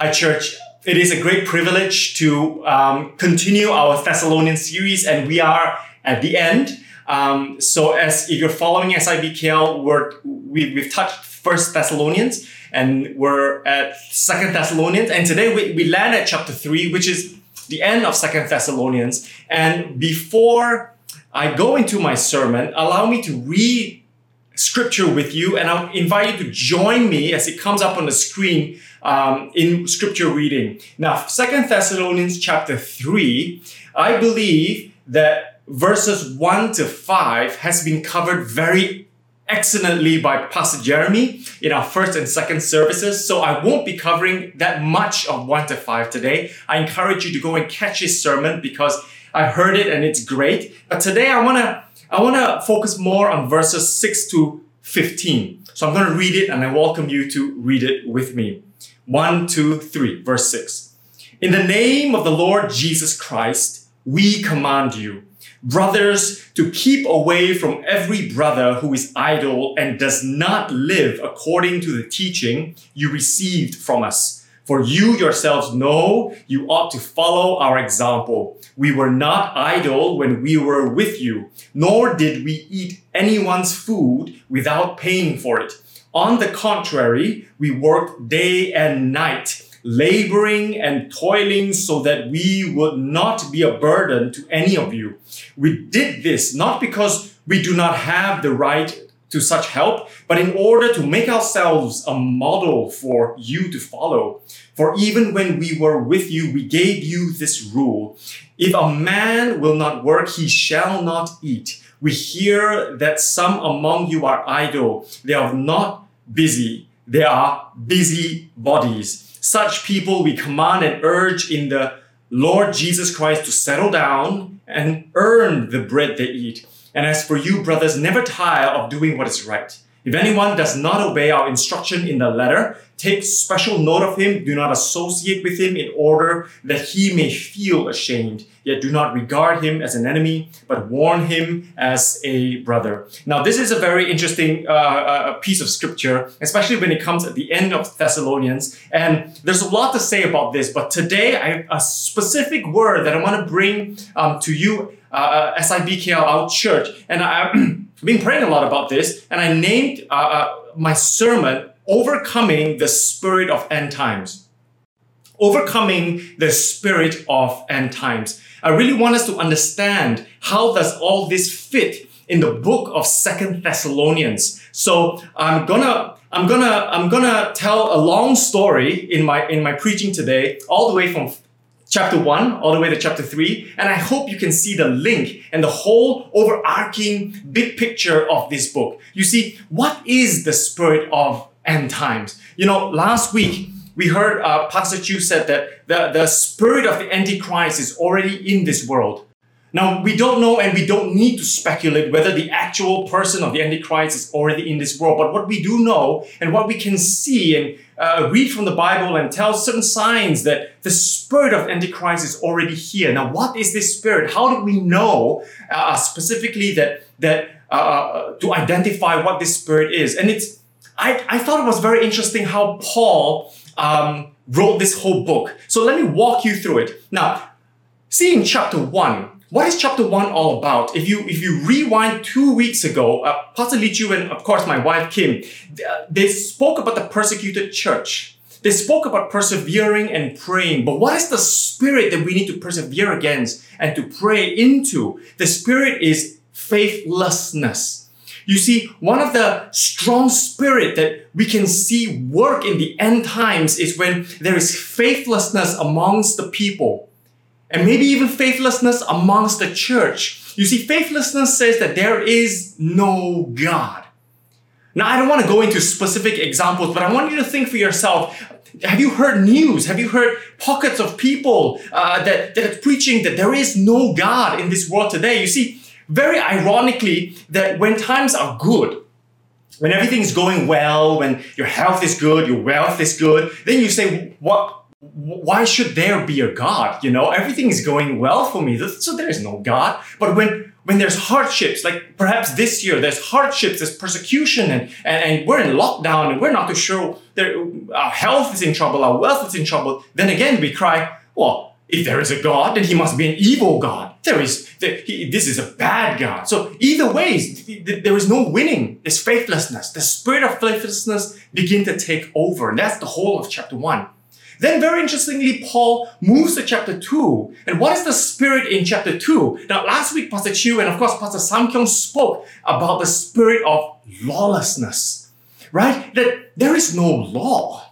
Hi, church. It is a great privilege to um, continue our Thessalonian series, and we are at the end. Um, so, as if you're following SIBKL, we're, we, we've touched First Thessalonians, and we're at Second Thessalonians, and today we, we land at chapter three, which is the end of Second Thessalonians. And before I go into my sermon, allow me to read scripture with you, and I'll invite you to join me as it comes up on the screen um, in scripture reading. Now, Second Thessalonians chapter 3, I believe that verses 1 to 5 has been covered very excellently by Pastor Jeremy in our first and second services. So I won't be covering that much of 1 to 5 today. I encourage you to go and catch his sermon because I heard it and it's great. But today I want to I want to focus more on verses 6 to 15. So I'm to read it and I welcome you to read it with me. 1, 2, 3, verse 6. In the name of the Lord Jesus Christ, we command you, brothers, to keep away from every brother who is idle and does not live according to the teaching you received from us for you yourselves know you ought to follow our example. We were not idle when we were with you, nor did we eat anyone's food without paying for it. On the contrary, we worked day and night, laboring and toiling so that we would not be a burden to any of you. We did this not because we do not have the right to such help, but in order to make ourselves a model for you to follow. For even when we were with you, we gave you this rule. If a man will not work, he shall not eat. We hear that some among you are idle. They are not busy. They are busy bodies. Such people we command and urge in the Lord Jesus Christ to settle down and earn the bread they eat and as for you, brothers, never tire of doing what is right. If anyone does not obey our instruction in the letter, take special note of him, do not associate with him in order that he may feel ashamed. Yet do not regard him as an enemy, but warn him as a brother. Now, this is a very interesting uh, uh, piece of scripture, especially when it comes at the end of Thessalonians. And there's a lot to say about this, but today, I have a specific word that I want to bring um, to you uh, uh SIBKL, our church. And I, have been praying a lot about this, and I named uh, uh, my sermon Overcoming the Spirit of End Times. Overcoming the Spirit of End Times. I really want us to understand how does all this fit in the book of Second Thessalonians. So I'm gonna I'm gonna I'm gonna tell a long story in my in my preaching today, all the way from chapter 1 all the way to chapter 3 and i hope you can see the link and the whole overarching big picture of this book you see what is the spirit of end times you know last week we heard uh, pastor chu said that the, the spirit of the antichrist is already in this world now, we don't know and we don't need to speculate whether the actual person of the Antichrist is already in this world. But what we do know and what we can see and uh, read from the Bible and tell certain signs that the spirit of Antichrist is already here. Now, what is this spirit? How do we know uh, specifically that, that uh, uh to identify what this spirit is? And it's, I, I thought it was very interesting how Paul um, wrote this whole book. So let me walk you through it. Now, see in chapter 1, what is chapter one all about? If you if you rewind two weeks ago, uh, Pastor Lee Chu and of course my wife Kim, uh, they spoke about the persecuted church. They spoke about persevering and praying. But what is the spirit that we need to persevere against and to pray into? The spirit is faithlessness. You see, one of the strong spirit that we can see work in the end times is when there is faithlessness amongst the people and maybe even faithlessness amongst the church. You see, faithlessness says that there is no God. Now, I don't want to go into specific examples, but I want you to think for yourself. Have you heard news? Have you heard pockets of people uh, that, that are preaching that there is no God in this world today? You see, very ironically, that when times are good, when everything is going well, when your health is good, your wealth is good, then you say, what, why should there be a God? You know, everything is going well for me, so there is no God. But when when there's hardships, like perhaps this year, there's hardships, there's persecution, and, and, and we're in lockdown and we're not too sure there, our health is in trouble, our wealth is in trouble, then again we cry, well, if there is a God, then he must be an evil God. There is, there, he, this is a bad God. So either way, there is no winning. There's faithlessness. The spirit of faithlessness begin to take over. And that's the whole of chapter one. Then, very interestingly, Paul moves to chapter 2. And what is the spirit in chapter 2? Now, last week, Pastor Chiu and of course, Pastor Samkyong spoke about the spirit of lawlessness, right? That there is no law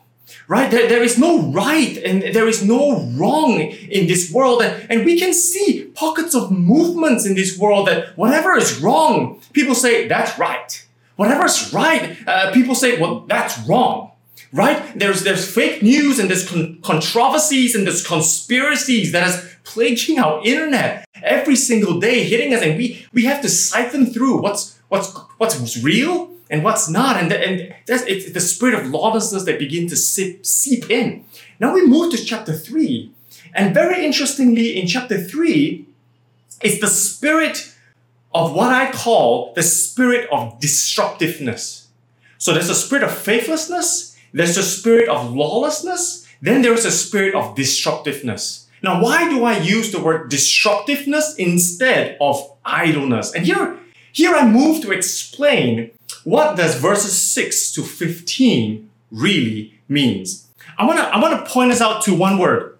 right? There, there is no right and there is no wrong in this world. And, and we can see pockets of movements in this world that whatever is wrong, people say, that's right. Whatever is right, uh, people say, well, that's wrong right? There's there's fake news and there's con- controversies and there's conspiracies that is plaguing our internet every single day, hitting us, and we we have to siphon through what's what's what's real and what's not, and the, and that's it's the spirit of lawlessness that begin to seep seep in. Now we move to chapter three, and very interestingly, in chapter three, it's the spirit of what I call the spirit of destructiveness. So there's a spirit of faithlessness there's a spirit of lawlessness, then there is a spirit of destructiveness. Now, why do I use the word destructiveness instead of idleness? And here, here I move to explain what does verses 6 to 15 really means. I want to I want to point us out to one word.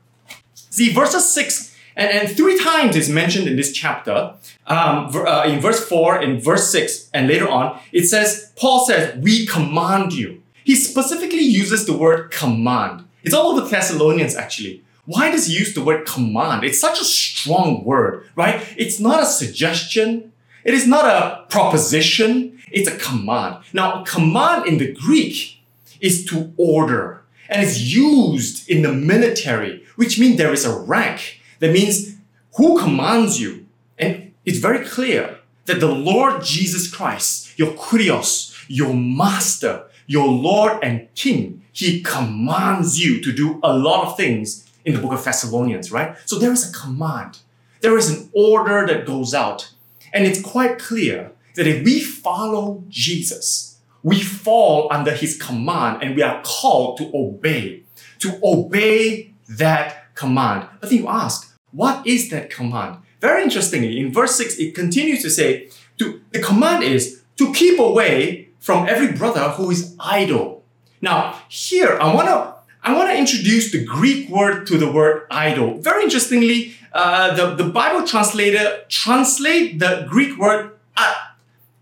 See, verses 6 and, and three times is mentioned in this chapter. Um, uh, in verse 4, in verse 6, and later on, it says, Paul says, We command you he specifically uses the word command. It's all over Thessalonians actually. Why does he use the word command? It's such a strong word, right? It's not a suggestion. It is not a proposition. It's a command. Now, command in the Greek is to order and it's used in the military, which means there is a rank. That means who commands you? And it's very clear that the Lord Jesus Christ, your kurios, your master, your Lord and King, He commands you to do a lot of things in the book of Thessalonians, right? So there is a command. There is an order that goes out. And it's quite clear that if we follow Jesus, we fall under His command and we are called to obey, to obey that command. But then you ask, what is that command? Very interestingly, in verse 6, it continues to say, to, the command is to keep away from every brother who is idle. Now, here I want to I want to introduce the Greek word to the word idle. Very interestingly, uh, the, the Bible translator translate the Greek word at,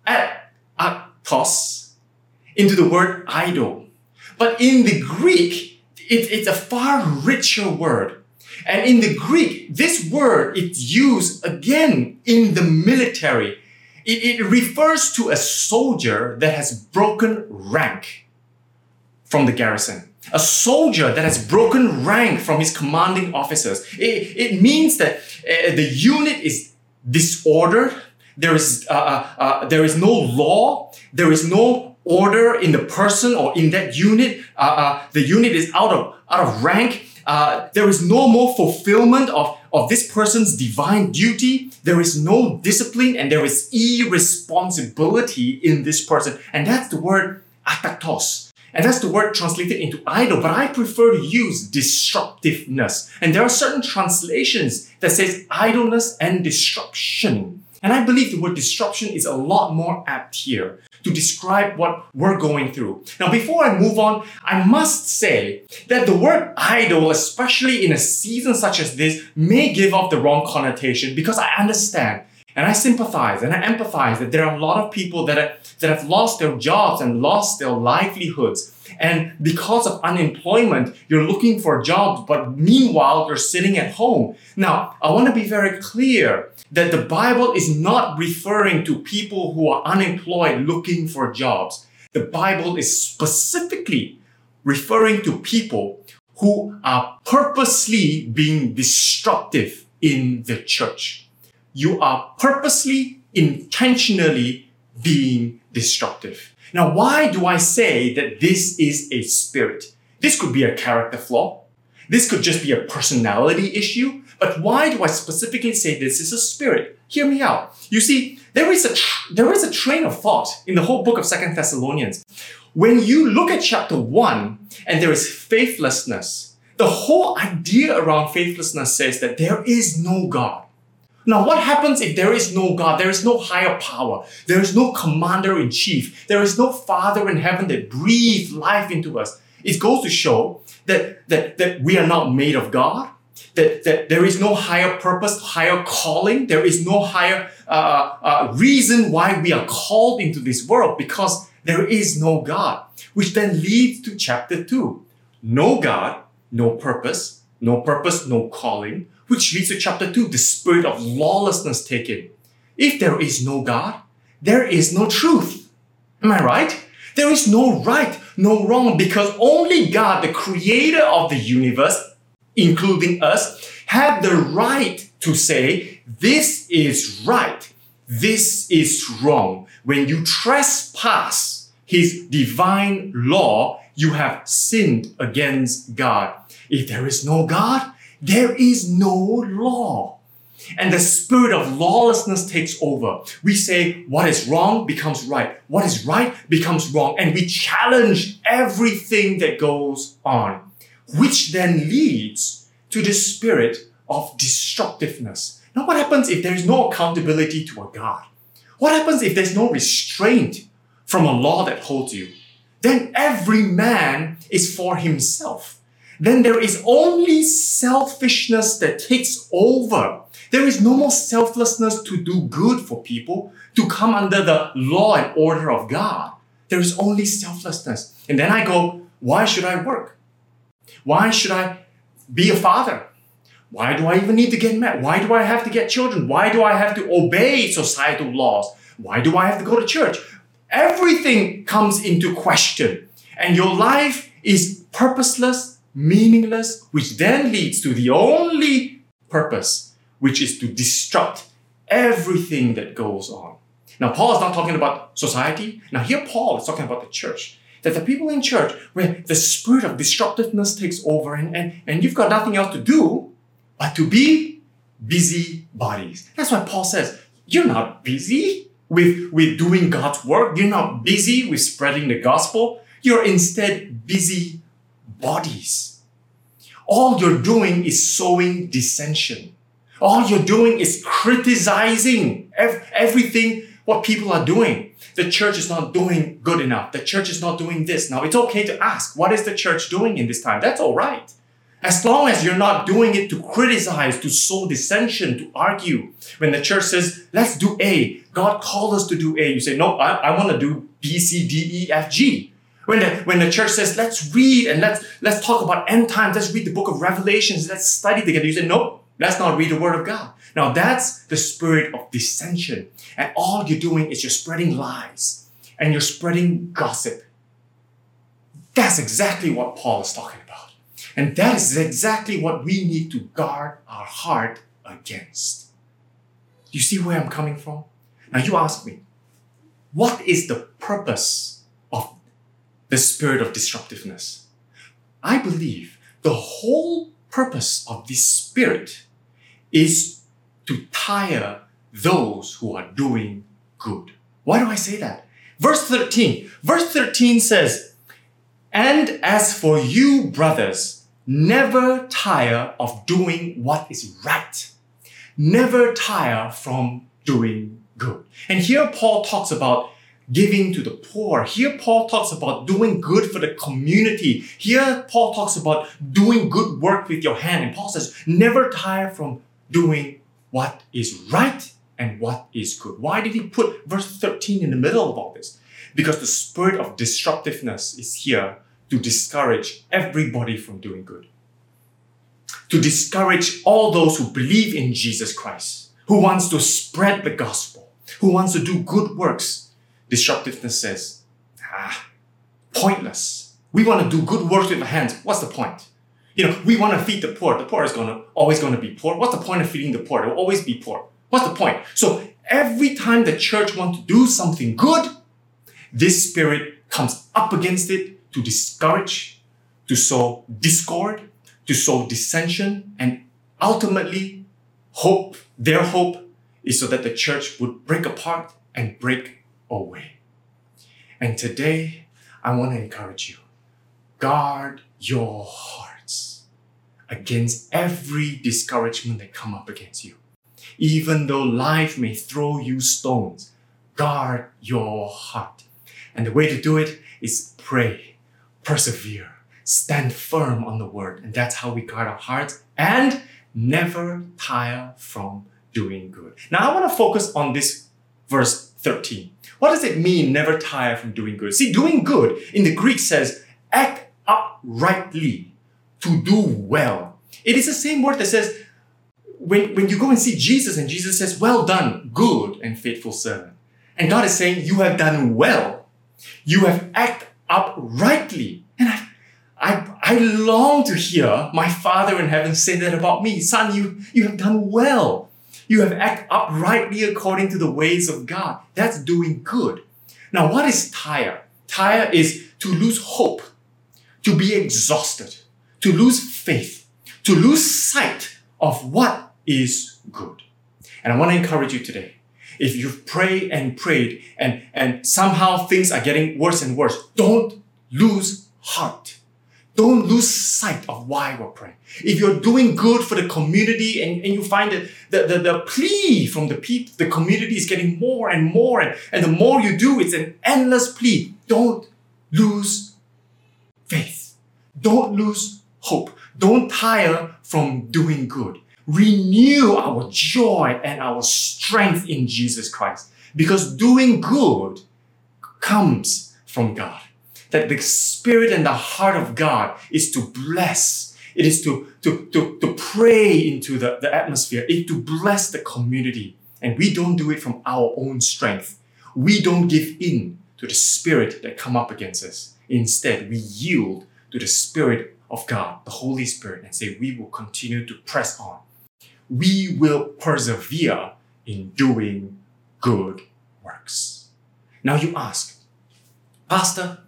at, atos into the word idle. But in the Greek, it, it's a far richer word. And in the Greek, this word it's used again in the military it, it refers to a soldier that has broken rank from the garrison. A soldier that has broken rank from his commanding officers. It, it means that uh, the unit is disordered. There is, uh, uh, uh there is no law. There is no order in the person or in that unit. Uh, uh, the unit is out of, out of rank. there is no more fulfillment of, of this person's divine duty. There is no discipline and there is irresponsibility in this person. And that's the word atatos. And that's the word translated into idle, but I prefer to use destructiveness. And there are certain translations that says idleness and disruption. And I believe the word disruption is a lot more apt here to describe what we're going through. Now, before I move on, I must say that the word idle, especially in a season such as this, may give off the wrong connotation because I understand and I sympathize and I empathize that there are a lot of people that, are, that have lost their jobs and lost their livelihoods. And because of unemployment, you're looking for jobs, but meanwhile, you're sitting at home. Now, I want to be very clear that the Bible is not referring to people who are unemployed looking for jobs. The Bible is specifically referring to people who are purposely being destructive in the church. You are purposely, intentionally being destructive. Now, why do I say that this is a spirit? This could be a character flaw. This could just be a personality issue. But why do I specifically say this is a spirit? Hear me out. You see, there is a tr- there is a train of thought in the whole book of Second Thessalonians. When you look at chapter one and there is faithlessness, the whole idea around faithlessness says that there is no God. Now, what happens if there is no God? There is no higher power. There is no commander in chief. There is no Father in heaven that breathes life into us. It goes to show that, that, that we are not made of God, that, that there is no higher purpose, higher calling. There is no higher uh, uh, reason why we are called into this world because there is no God, which then leads to chapter 2. No God, no purpose, no purpose, no calling, which leads to chapter 2, the spirit of lawlessness taken. If there is no God, there is no truth. Am I right? There is no right, no wrong, because only God, the creator of the universe, including us, have the right to say, this is right, this is wrong. When you trespass his divine law, you have sinned against God. If there is no God, there is no law. And the spirit of lawlessness takes over. We say what is wrong becomes right. What is right becomes wrong. And we challenge everything that goes on, which then leads to the spirit of destructiveness. Now, what happens if there is no accountability to a God? What happens if there's no restraint from a law that holds you? Then every man is for himself then there is only selfishness that takes over. There is no more selflessness to do good for people, to come under the law and order of God. There is only selflessness. And then I go, why should I work? Why should I be a father? Why do I even need to get married? Why do I have to get children? Why do I have to obey societal laws? Why do I have to go to church? Everything comes into question. And your life is purposeless meaningless, which then leads to the only purpose, which is to disrupt everything that goes on. Now, Paul is not talking about society. Now, here Paul is talking about the church. That the people in church, where the spirit of destructiveness takes over, and, and, and you've got nothing else to do but to be busy bodies. That's why Paul says, You're not busy with, with doing God's work. You're not busy with spreading the gospel. You're instead busy bodies. All you're doing is sowing dissension. All you're doing is criticizing everything what people are doing. The church is not doing good enough. The church is not doing this. Now, it's okay to ask, what is the church doing in this time? That's all right. As long as you're not doing it to criticize, to sow dissension, to argue. When the church says, let's do A, God called us to do A, you say, no, I, I want to do B, C, D, E, F, G. When the, when the church says, let's read and let's, let's talk about end times, let's read the book of Revelations, let's study together. You say, no, let's not read the word of God. Now that's the spirit of dissension. And all you're doing is you're spreading lies and you're spreading gossip. That's exactly what Paul is talking about. And that is exactly what we need to guard our heart against. You see where I'm coming from? Now you ask me, what is the purpose the spirit of disruptiveness. I believe the whole purpose of this spirit is to tire those who are doing good. Why do I say that? Verse 13. Verse 13 says, And as for you, brothers, never tire of doing what is right. Never tire from doing good. And here Paul talks about giving to the poor. Here, Paul talks about doing good for the community. Here, Paul talks about doing good work with your hand. And Paul says, never tire from doing what is right and what is good. Why did he put verse 13 in the middle of all this? Because the spirit of disruptiveness is here to discourage everybody from doing good. To discourage all those who believe in Jesus Christ, who wants to spread the gospel, who wants to do good works, disruptiveness says, ah, pointless. We want to do good works with our hands. What's the point? You know, we want to feed the poor. The poor is to always going to be poor. What's the point of feeding the poor? They will always be poor. What's the point? So every time the church wants to do something good, this spirit comes up against it to discourage, to sow discord, to sow dissension, and ultimately hope, their hope is so that the church would break apart and break away. And today, I want to encourage you guard your hearts against every discouragement that come up against you. Even though life may throw you stones, guard your heart. And the way to do it is pray, persevere, stand firm on the word. And that's how we guard our hearts and never tire from doing good. Now, I want to focus on this verse 13. What does it mean, never tire from doing good? See, doing good in the Greek says act uprightly, to do well. It is the same word that says, when, when you go and see Jesus and Jesus says, Well done, good and faithful servant. And God is saying, You have done well. You have acted uprightly. And I, I, I long to hear my Father in heaven say that about me. Son, you, you have done well. You have acted uprightly according to the ways of God. That's doing good. Now, what is tire? Tire is to lose hope, to be exhausted, to lose faith, to lose sight of what is good. And I want to encourage you today. If you've prayed and prayed and, and somehow things are getting worse and worse, don't lose heart. Don't lose sight of why we're praying. If you're doing good for the community and, and you find that the, the, the plea from the people, the community is getting more and more, and, and the more you do, it's an endless plea. Don't lose faith. Don't lose hope. Don't tire from doing good. Renew our joy and our strength in Jesus Christ because doing good comes from God that the spirit and the heart of God is to bless. It is to, to, to, to pray into the, the atmosphere, it to bless the community. And we don't do it from our own strength. We don't give in to the spirit that come up against us. Instead, we yield to the spirit of God, the Holy Spirit, and say, we will continue to press on. We will persevere in doing good works. Now you ask, Pastor,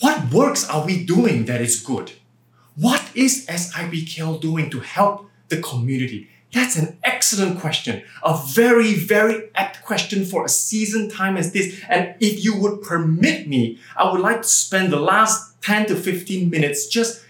what works are we doing that is good? What is SIBKL doing to help the community? That's an excellent question. A very, very apt question for a season time as this. And if you would permit me, I would like to spend the last 10 to 15 minutes just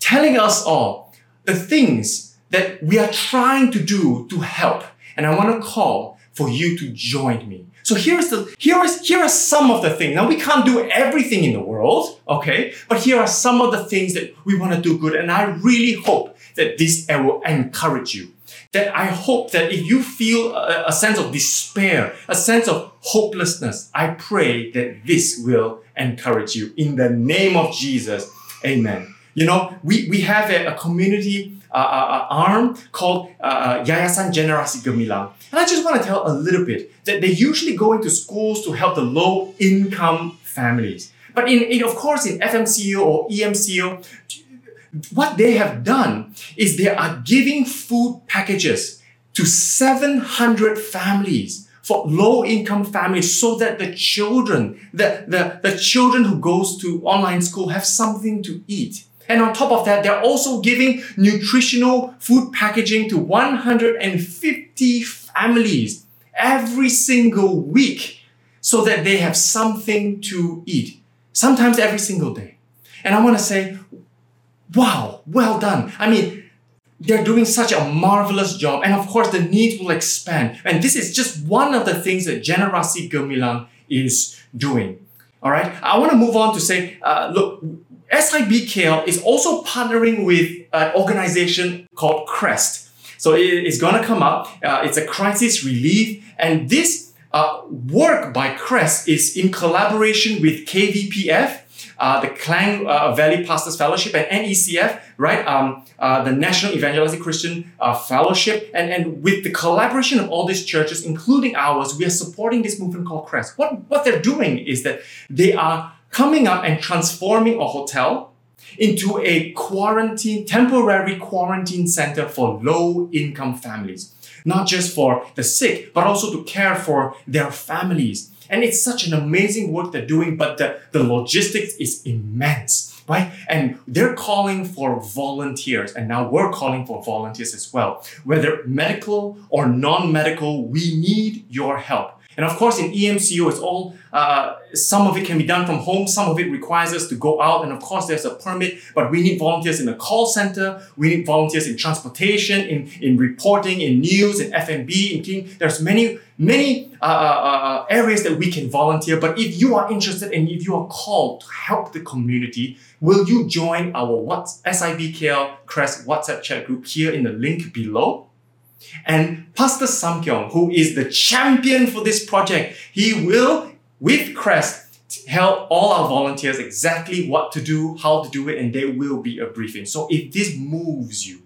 telling us all the things that we are trying to do to help. And I want to call for you to join me. So here's the here is here are some of the things. Now we can't do everything in the world, okay? But here are some of the things that we want to do good, and I really hope that this will encourage you. That I hope that if you feel a, a sense of despair, a sense of hopelessness, I pray that this will encourage you. In the name of Jesus, Amen. You know, we, we have a, a community uh, uh, arm called uh, Yayasan Generasi Gemilang. And I just want to tell a little bit that they usually go into schools to help the low income families. But in, in of course, in FMCO or EMCO, what they have done is they are giving food packages to 700 families for low income families so that the children, the, the, the children who goes to online school have something to eat. And on top of that, they're also giving nutritional food packaging to 150 families every single week so that they have something to eat, sometimes every single day. And I want to say, wow, well done. I mean, they're doing such a marvelous job. And of course, the needs will expand. And this is just one of the things that Generasi Gemilang is doing. All right. I want to move on to say, uh, look, SIBKL is also partnering with an organization called CREST. So it is going to come up. Uh, it's a crisis relief. And this uh, work by CREST is in collaboration with KVPF, uh, the Klang uh, Valley Pastors Fellowship, and NECF, right? Um, uh, the National Evangelical Christian uh, Fellowship. And, and with the collaboration of all these churches, including ours, we are supporting this movement called CREST. What, what they're doing is that they are coming up and transforming a hotel into a quarantine, temporary quarantine center for low income families. Not just for the sick, but also to care for their families. And it's such an amazing work they're doing, but the, the logistics is immense, right? And they're calling for volunteers, and now we're calling for volunteers as well. Whether medical or non medical, we need your help. And of course, in EMCO, it's all, uh, some of it can be done from home, some of it requires us to go out. And of course, there's a permit, but we need volunteers in the call center, we need volunteers in transportation, in, in reporting, in news, in FNB, in cleaning. There's many, many uh, uh, uh, areas that we can volunteer. But if you are interested and if you are called to help the community, will you join our what SIBKL Crest WhatsApp chat group here in the link below? And Pastor Samkyong, who is the champion for this project, he will, with Crest, tell all our volunteers exactly what to do, how to do it, and there will be a briefing. So if this moves you,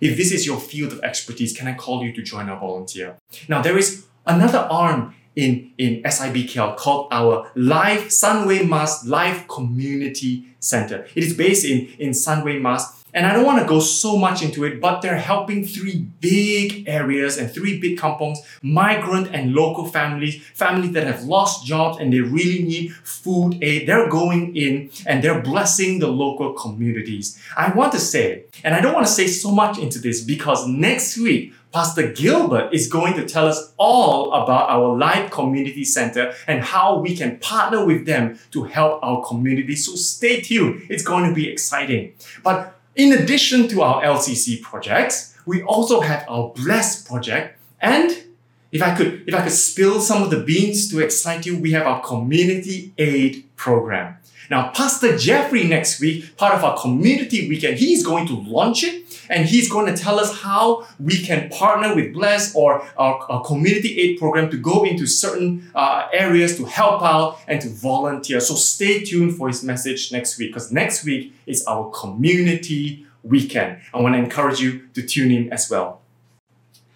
if this is your field of expertise, can I call you to join our volunteer? Now, there is another arm in, in SIBKL called our Live Sunway Mas Live Community Center. It is based in, in Sunway Mas and I don't want to go so much into it, but they're helping three big areas and three big compounds, migrant and local families, families that have lost jobs and they really need food aid. They're going in and they're blessing the local communities. I want to say, and I don't want to say so much into this because next week, Pastor Gilbert is going to tell us all about our Live Community Center and how we can partner with them to help our community. So stay tuned. It's going to be exciting. But in addition to our LCC projects, we also have our Bless project and if I could if I could spill some of the beans to excite you, we have our community aid program. Now, Pastor Jeffrey next week, part of our community weekend, he's going to launch it and he's going to tell us how we can partner with Bless or our, our community aid program to go into certain uh, areas to help out and to volunteer. So stay tuned for his message next week because next week is our community weekend. I want to encourage you to tune in as well.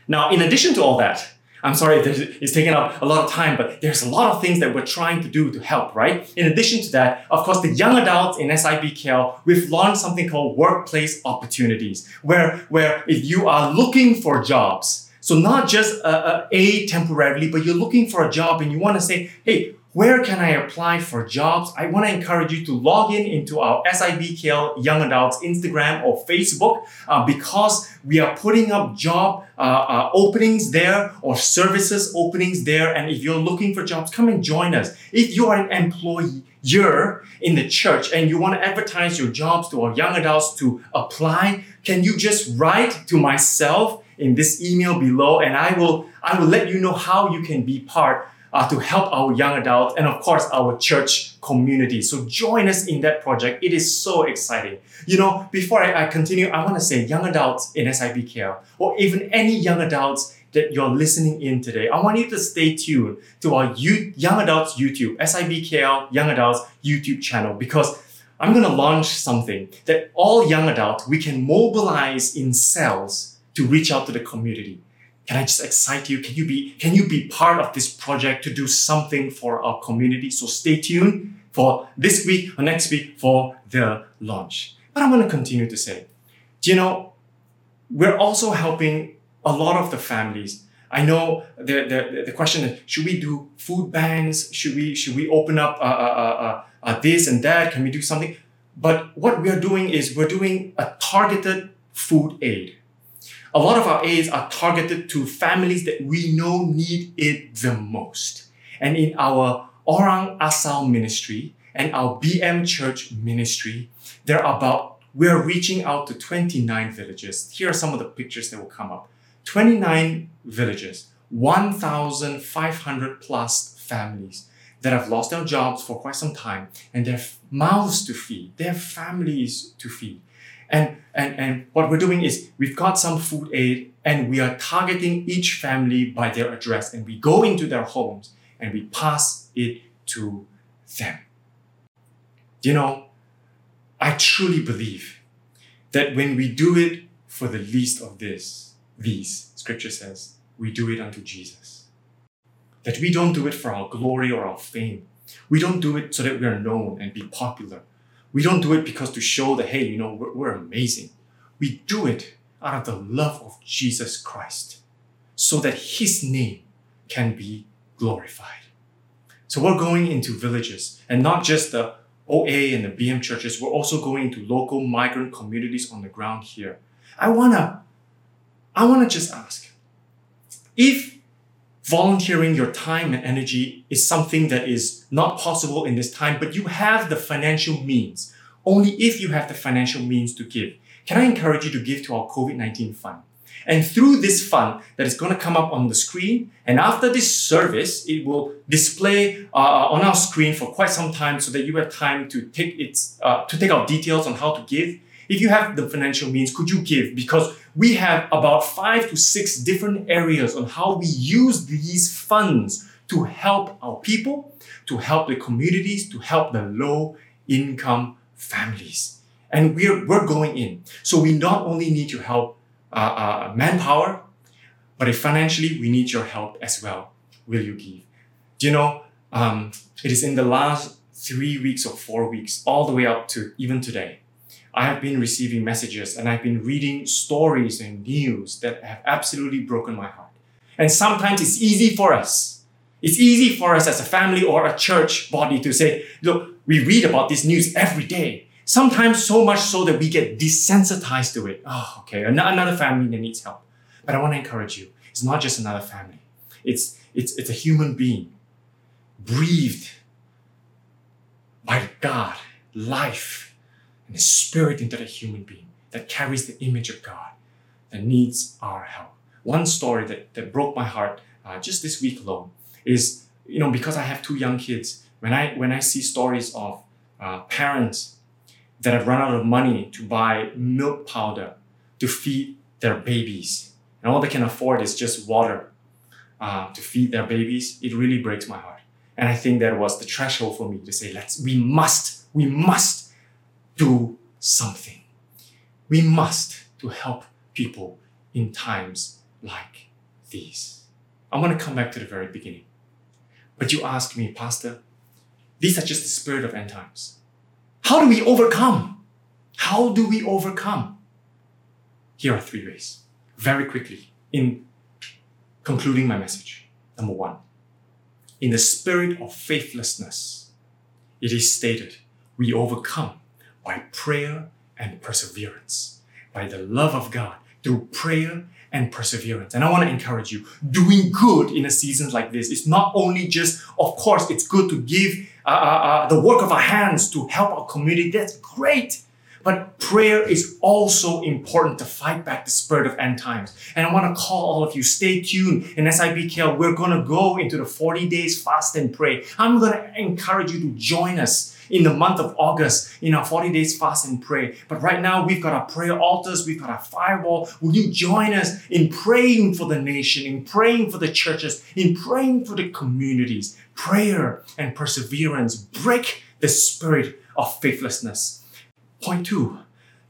Now, in addition to all that, I'm sorry it's taken up a lot of time, but there's a lot of things that we're trying to do to help, right? In addition to that, of course, the young adults in SIBKL, we've launched something called Workplace Opportunities, where, where if you are looking for jobs, so not just a, a, a temporarily, but you're looking for a job and you want to say, hey, where can I apply for jobs? I want to encourage you to log in into our SIBKL Young Adults Instagram or Facebook uh, because we are putting up job uh, uh, openings there or services openings there. And if you're looking for jobs, come and join us. If you are an employee, in the church and you want to advertise your jobs to our young adults to apply, can you just write to myself in this email below and I will I will let you know how you can be part uh, to help our young adults and of course our church community. So join us in that project. It is so exciting. You know, before I, I continue, I want to say young adults in SIBKL or even any young adults that you're listening in today, I want you to stay tuned to our youth, Young Adults YouTube, SIBKL Young Adults YouTube channel because I'm going to launch something that all young adults, we can mobilize in cells to reach out to the community. Can I just excite you? Can you be can you be part of this project to do something for our community? So stay tuned for this week or next week for the launch. But I'm going to continue to say, do you know, we're also helping a lot of the families. I know the, the, the question is, should we do food banks? Should we, should we open up uh, uh, uh, uh, this and that? Can we do something? But what we are doing is we're doing a targeted food aid. A lot of our aids are targeted to families that we know need it the most. And in our Orang Asal ministry and our BM Church ministry, there are about, we're reaching out to 29 villages. Here are some of the pictures that will come up. 29 villages, 1,500 plus families that have lost their jobs for quite some time and have mouths to feed, their families to feed. And, and, and what we're doing is we've got some food aid and we are targeting each family by their address and we go into their homes and we pass it to them. You know, I truly believe that when we do it for the least of this, these, scripture says, we do it unto Jesus. That we don't do it for our glory or our fame. We don't do it so that we are known and be popular. We don't do it because to show that, hey, you know, we're, we're amazing. We do it out of the love of Jesus Christ so that his name can be glorified. So we're going into villages and not just the OA and the BM churches, we're also going into local migrant communities on the ground here. I wanna, I wanna just ask, if volunteering your time and energy is something that is not possible in this time, but you have the financial means, only if you have the financial means to give, can I encourage you to give to our COVID-19 fund? And through this fund that is going to come up on the screen, and after this service, it will display uh, on our screen for quite some time so that you have time to take its uh, to take out details on how to give. If you have the financial means, could you give? Because we have about five to six different areas on how we use these funds to help our people, to help the communities, to help the low income families. And we're, we're going in. So we not only need your help, uh, uh, manpower, but if financially we need your help as well, will you give? Do you know, um, it is in the last three weeks or four weeks, all the way up to even today, I have been receiving messages and I've been reading stories and news that have absolutely broken my heart. And sometimes it's easy for us. It's easy for us as a family or a church body to say, look, we read about this news every day. Sometimes so much so that we get desensitized to it. Oh, okay, another family that needs help. But I want to encourage you, it's not just another family. It's, it's, it's a human being breathed by God, life, and the spirit into the human being that carries the image of God that needs our help. One story that, that broke my heart uh, just this week alone is, you know, because I have two young kids, when I when I see stories of uh, parents that have run out of money to buy milk powder to feed their babies, and all they can afford is just water uh, to feed their babies, it really breaks my heart. And I think that was the threshold for me to say, let's, we must, we must do something. We must to help people in times like these. I want to come back to the very beginning. But you ask me, Pastor, these are just the spirit of end times. How do we overcome? How do we overcome? Here are three ways, very quickly, in concluding my message. Number one, in the spirit of faithlessness, it is stated, we overcome by prayer and perseverance, by the love of God through prayer and perseverance. And I want to encourage you, doing good in a season like this is not only just, of course, it's good to give uh, uh, uh, the work of our hands to help our community. That's great. But prayer is also important to fight back the spirit of end times. And I want to call all of you, stay tuned. In SIBKL, we're going to go into the 40 days fast and pray. I'm going to encourage you to join us in the month of August in our 40 days fast and pray. But right now, we've got our prayer altars, we've got our firewall. Will you join us in praying for the nation, in praying for the churches, in praying for the communities? Prayer and perseverance break the spirit of faithlessness. Point two,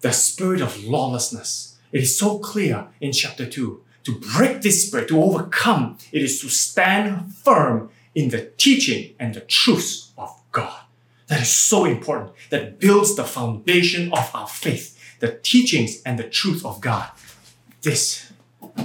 the spirit of lawlessness. It is so clear in chapter 2. To break this spirit, to overcome, it is to stand firm in the teaching and the truth of God that is so important, that builds the foundation of our faith, the teachings and the truth of God. This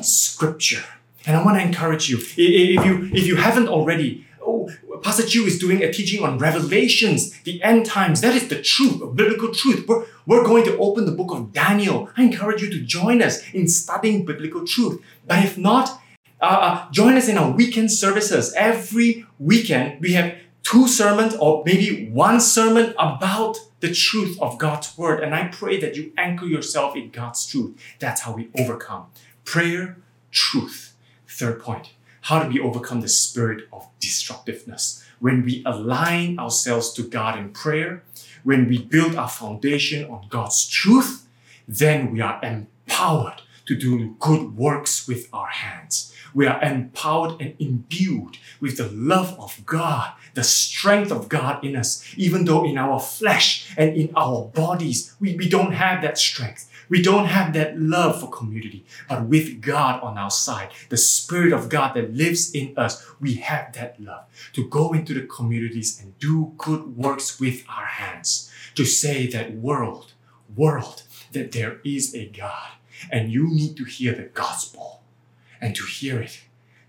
scripture. And I want to encourage you, if you, if you haven't already, oh, Pastor Chu is doing a teaching on Revelations, the end times. That is the truth, biblical truth. We're, we're going to open the book of Daniel. I encourage you to join us in studying biblical truth. But if not, uh, uh join us in our weekend services. Every weekend, we have two sermons or maybe one sermon about the truth of God's word. And I pray that you anchor yourself in God's truth. That's how we overcome. Prayer, truth. Third point how do we overcome the spirit of destructiveness? When we align ourselves to God in prayer, when we build our foundation on God's truth, then we are empowered to do good works with our hands. We are empowered and imbued with the love of God, the strength of God in us, even though in our flesh and in our bodies, we, we don't have that strength. We don't have that love for community, but with God on our side, the Spirit of God that lives in us, we have that love to go into the communities and do good works with our hands, to say that world, world, that there is a God and you need to hear the gospel. And to hear it,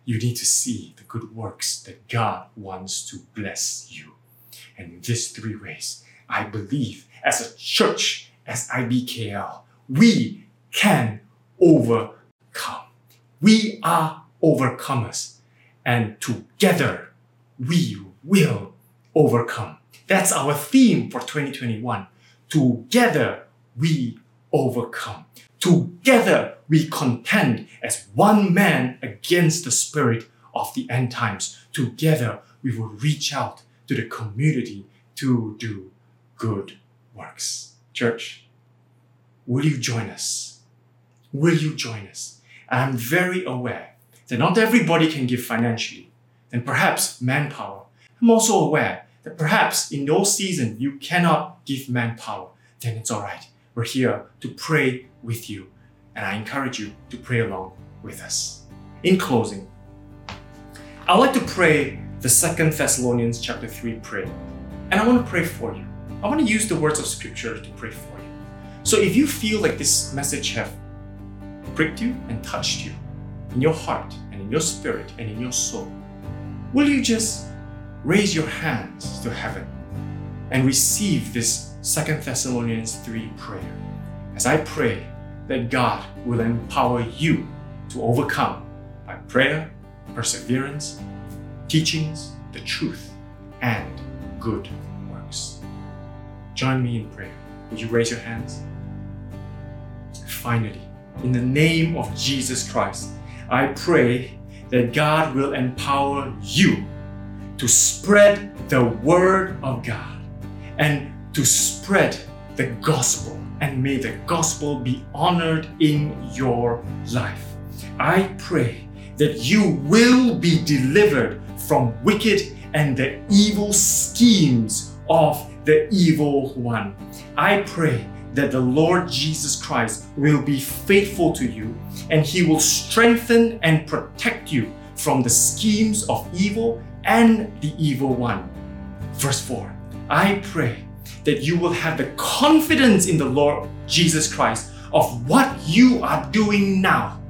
you need to see the good works that God wants to bless you. And in these three ways, I believe as a church, as IBKL, we can overcome. We are overcomers. And together, we will overcome. That's our theme for 2021. Together, we overcome. Together, we contend as one man against the spirit of the end times. Together, we will reach out to the community to do good works. Church, will you join us? Will you join us? I'm very aware that not everybody can give financially, and perhaps manpower. I'm also aware that perhaps in no season you cannot give manpower. Then it's all right. We're here to pray with you, and I encourage you to pray along with us. In closing, I'd like to pray the Second Thessalonians chapter 3 prayer. And I want to pray for you. I want to use the words of scripture to pray for you. So if you feel like this message have pricked you and touched you in your heart and in your spirit and in your soul, will you just raise your hands to heaven and receive this Second Thessalonians 3 prayer? As I pray that God will empower you to overcome by prayer, perseverance, teachings, the truth, and good works. Join me in prayer. Would you raise your hands? Finally, in the name of Jesus Christ, I pray that God will empower you to spread the word of God and to spread the gospel. And may the gospel be honored in your life. I pray that you will be delivered from wicked and the evil schemes of the evil one. I pray that the Lord Jesus Christ will be faithful to you and he will strengthen and protect you from the schemes of evil and the evil one. Verse 4 I pray that you will have the confidence in the Lord Jesus Christ of what you are doing now.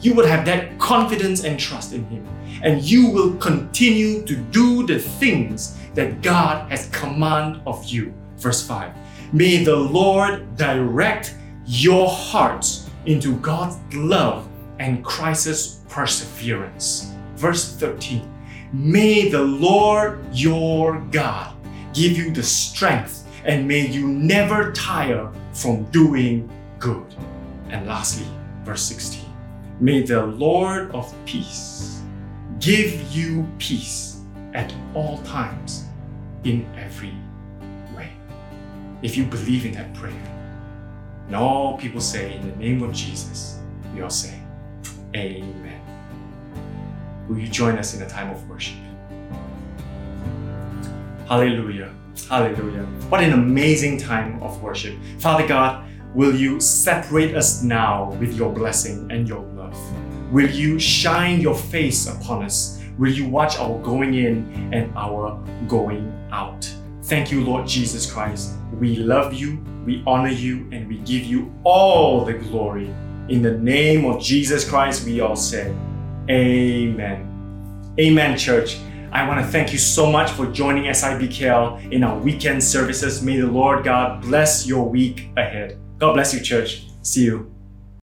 You will have that confidence and trust in Him and you will continue to do the things that God has command of you. Verse 5. May the Lord direct your hearts into God's love and Christ's perseverance. Verse 13. May the Lord your God give you the strength and may you never tire from doing good. And lastly, verse 16. May the Lord of peace give you peace at all times in every way. If you believe in that prayer, and all people say, in the name of Jesus, we all say, Amen. Will you join us in a time of worship? Hallelujah. Hallelujah. What an amazing time of worship. Father God, will you separate us now with your blessing and your love? Will you shine your face upon us? Will you watch our going in and our going out? Thank you, Lord Jesus Christ. We love you, we honor you, and we give you all the glory. In the name of Jesus Christ, we all say, Amen. Amen, church. I want to thank you so much for joining SIBKL in our weekend services. May the Lord God bless your week ahead. God bless you, church. See you